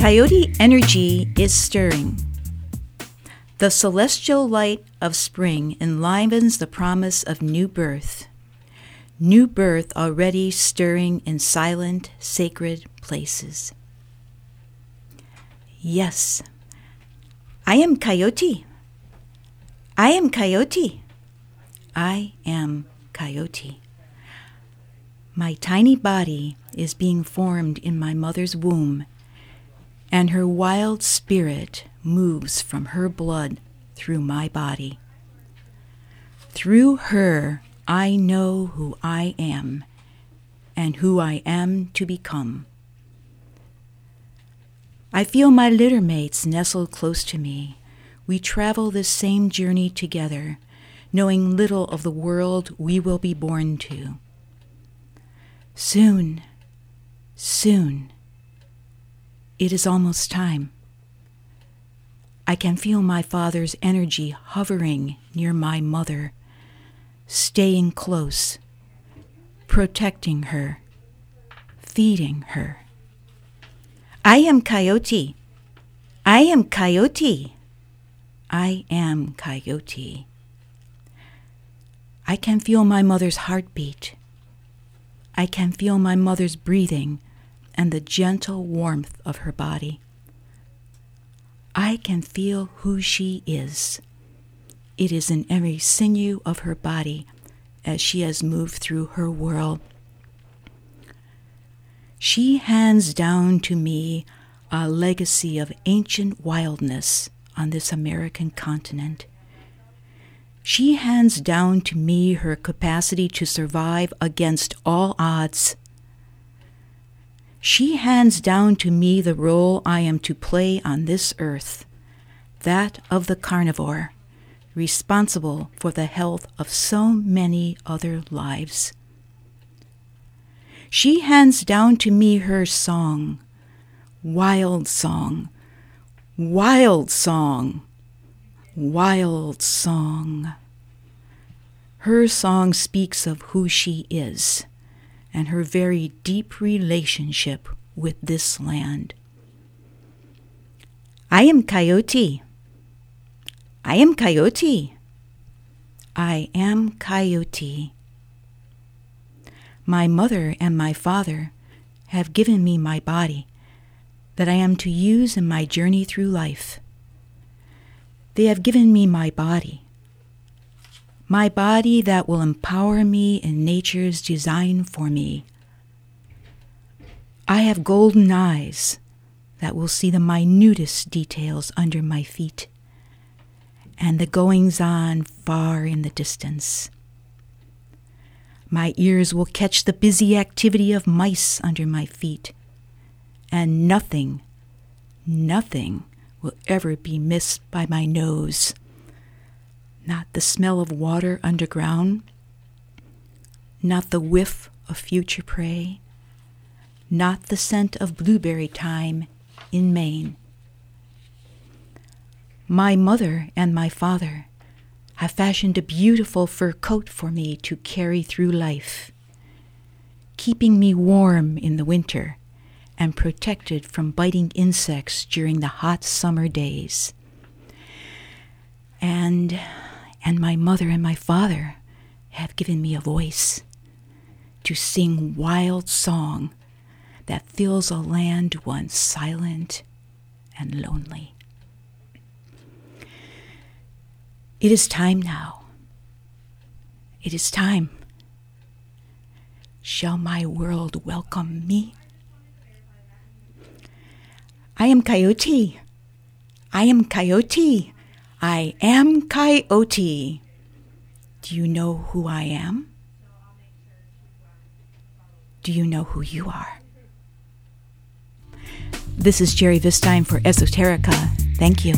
Coyote energy is stirring. The celestial light of spring enlivens the promise of new birth. New birth already stirring in silent, sacred places. Yes, I am Coyote. I am Coyote. I am Coyote. My tiny body is being formed in my mother's womb, and her wild spirit moves from her blood through my body. Through her, I know who I am and who I am to become. I feel my litter mates nestled close to me. We travel this same journey together, knowing little of the world we will be born to. Soon, soon, it is almost time. I can feel my father's energy hovering near my mother, staying close, protecting her, feeding her. I am Coyote. I am Coyote. I am Coyote. I can feel my mother's heartbeat. I can feel my mother's breathing and the gentle warmth of her body. I can feel who she is. It is in every sinew of her body as she has moved through her world she hands down to me a legacy of ancient wildness on this American continent. She hands down to me her capacity to survive against all odds. She hands down to me the role I am to play on this earth, that of the carnivore, responsible for the health of so many other lives. She hands down to me her song, wild song, wild song, wild song. Her song speaks of who she is and her very deep relationship with this land. I am Coyote. I am Coyote. I am Coyote. My mother and my father have given me my body that I am to use in my journey through life. They have given me my body, my body that will empower me in nature's design for me. I have golden eyes that will see the minutest details under my feet and the goings on far in the distance. My ears will catch the busy activity of mice under my feet, and nothing, nothing will ever be missed by my nose. Not the smell of water underground, not the whiff of future prey, not the scent of blueberry thyme in Maine. My mother and my father have fashioned a beautiful fur coat for me to carry through life, keeping me warm in the winter and protected from biting insects during the hot summer days. And and my mother and my father have given me a voice to sing wild song that fills a land once silent and lonely. It is time now. It is time. Shall my world welcome me? I am Coyote. I am Coyote. I am Coyote. Do you know who I am? Do you know who you are? This is Geri Vistein for Esoterica. Thank you.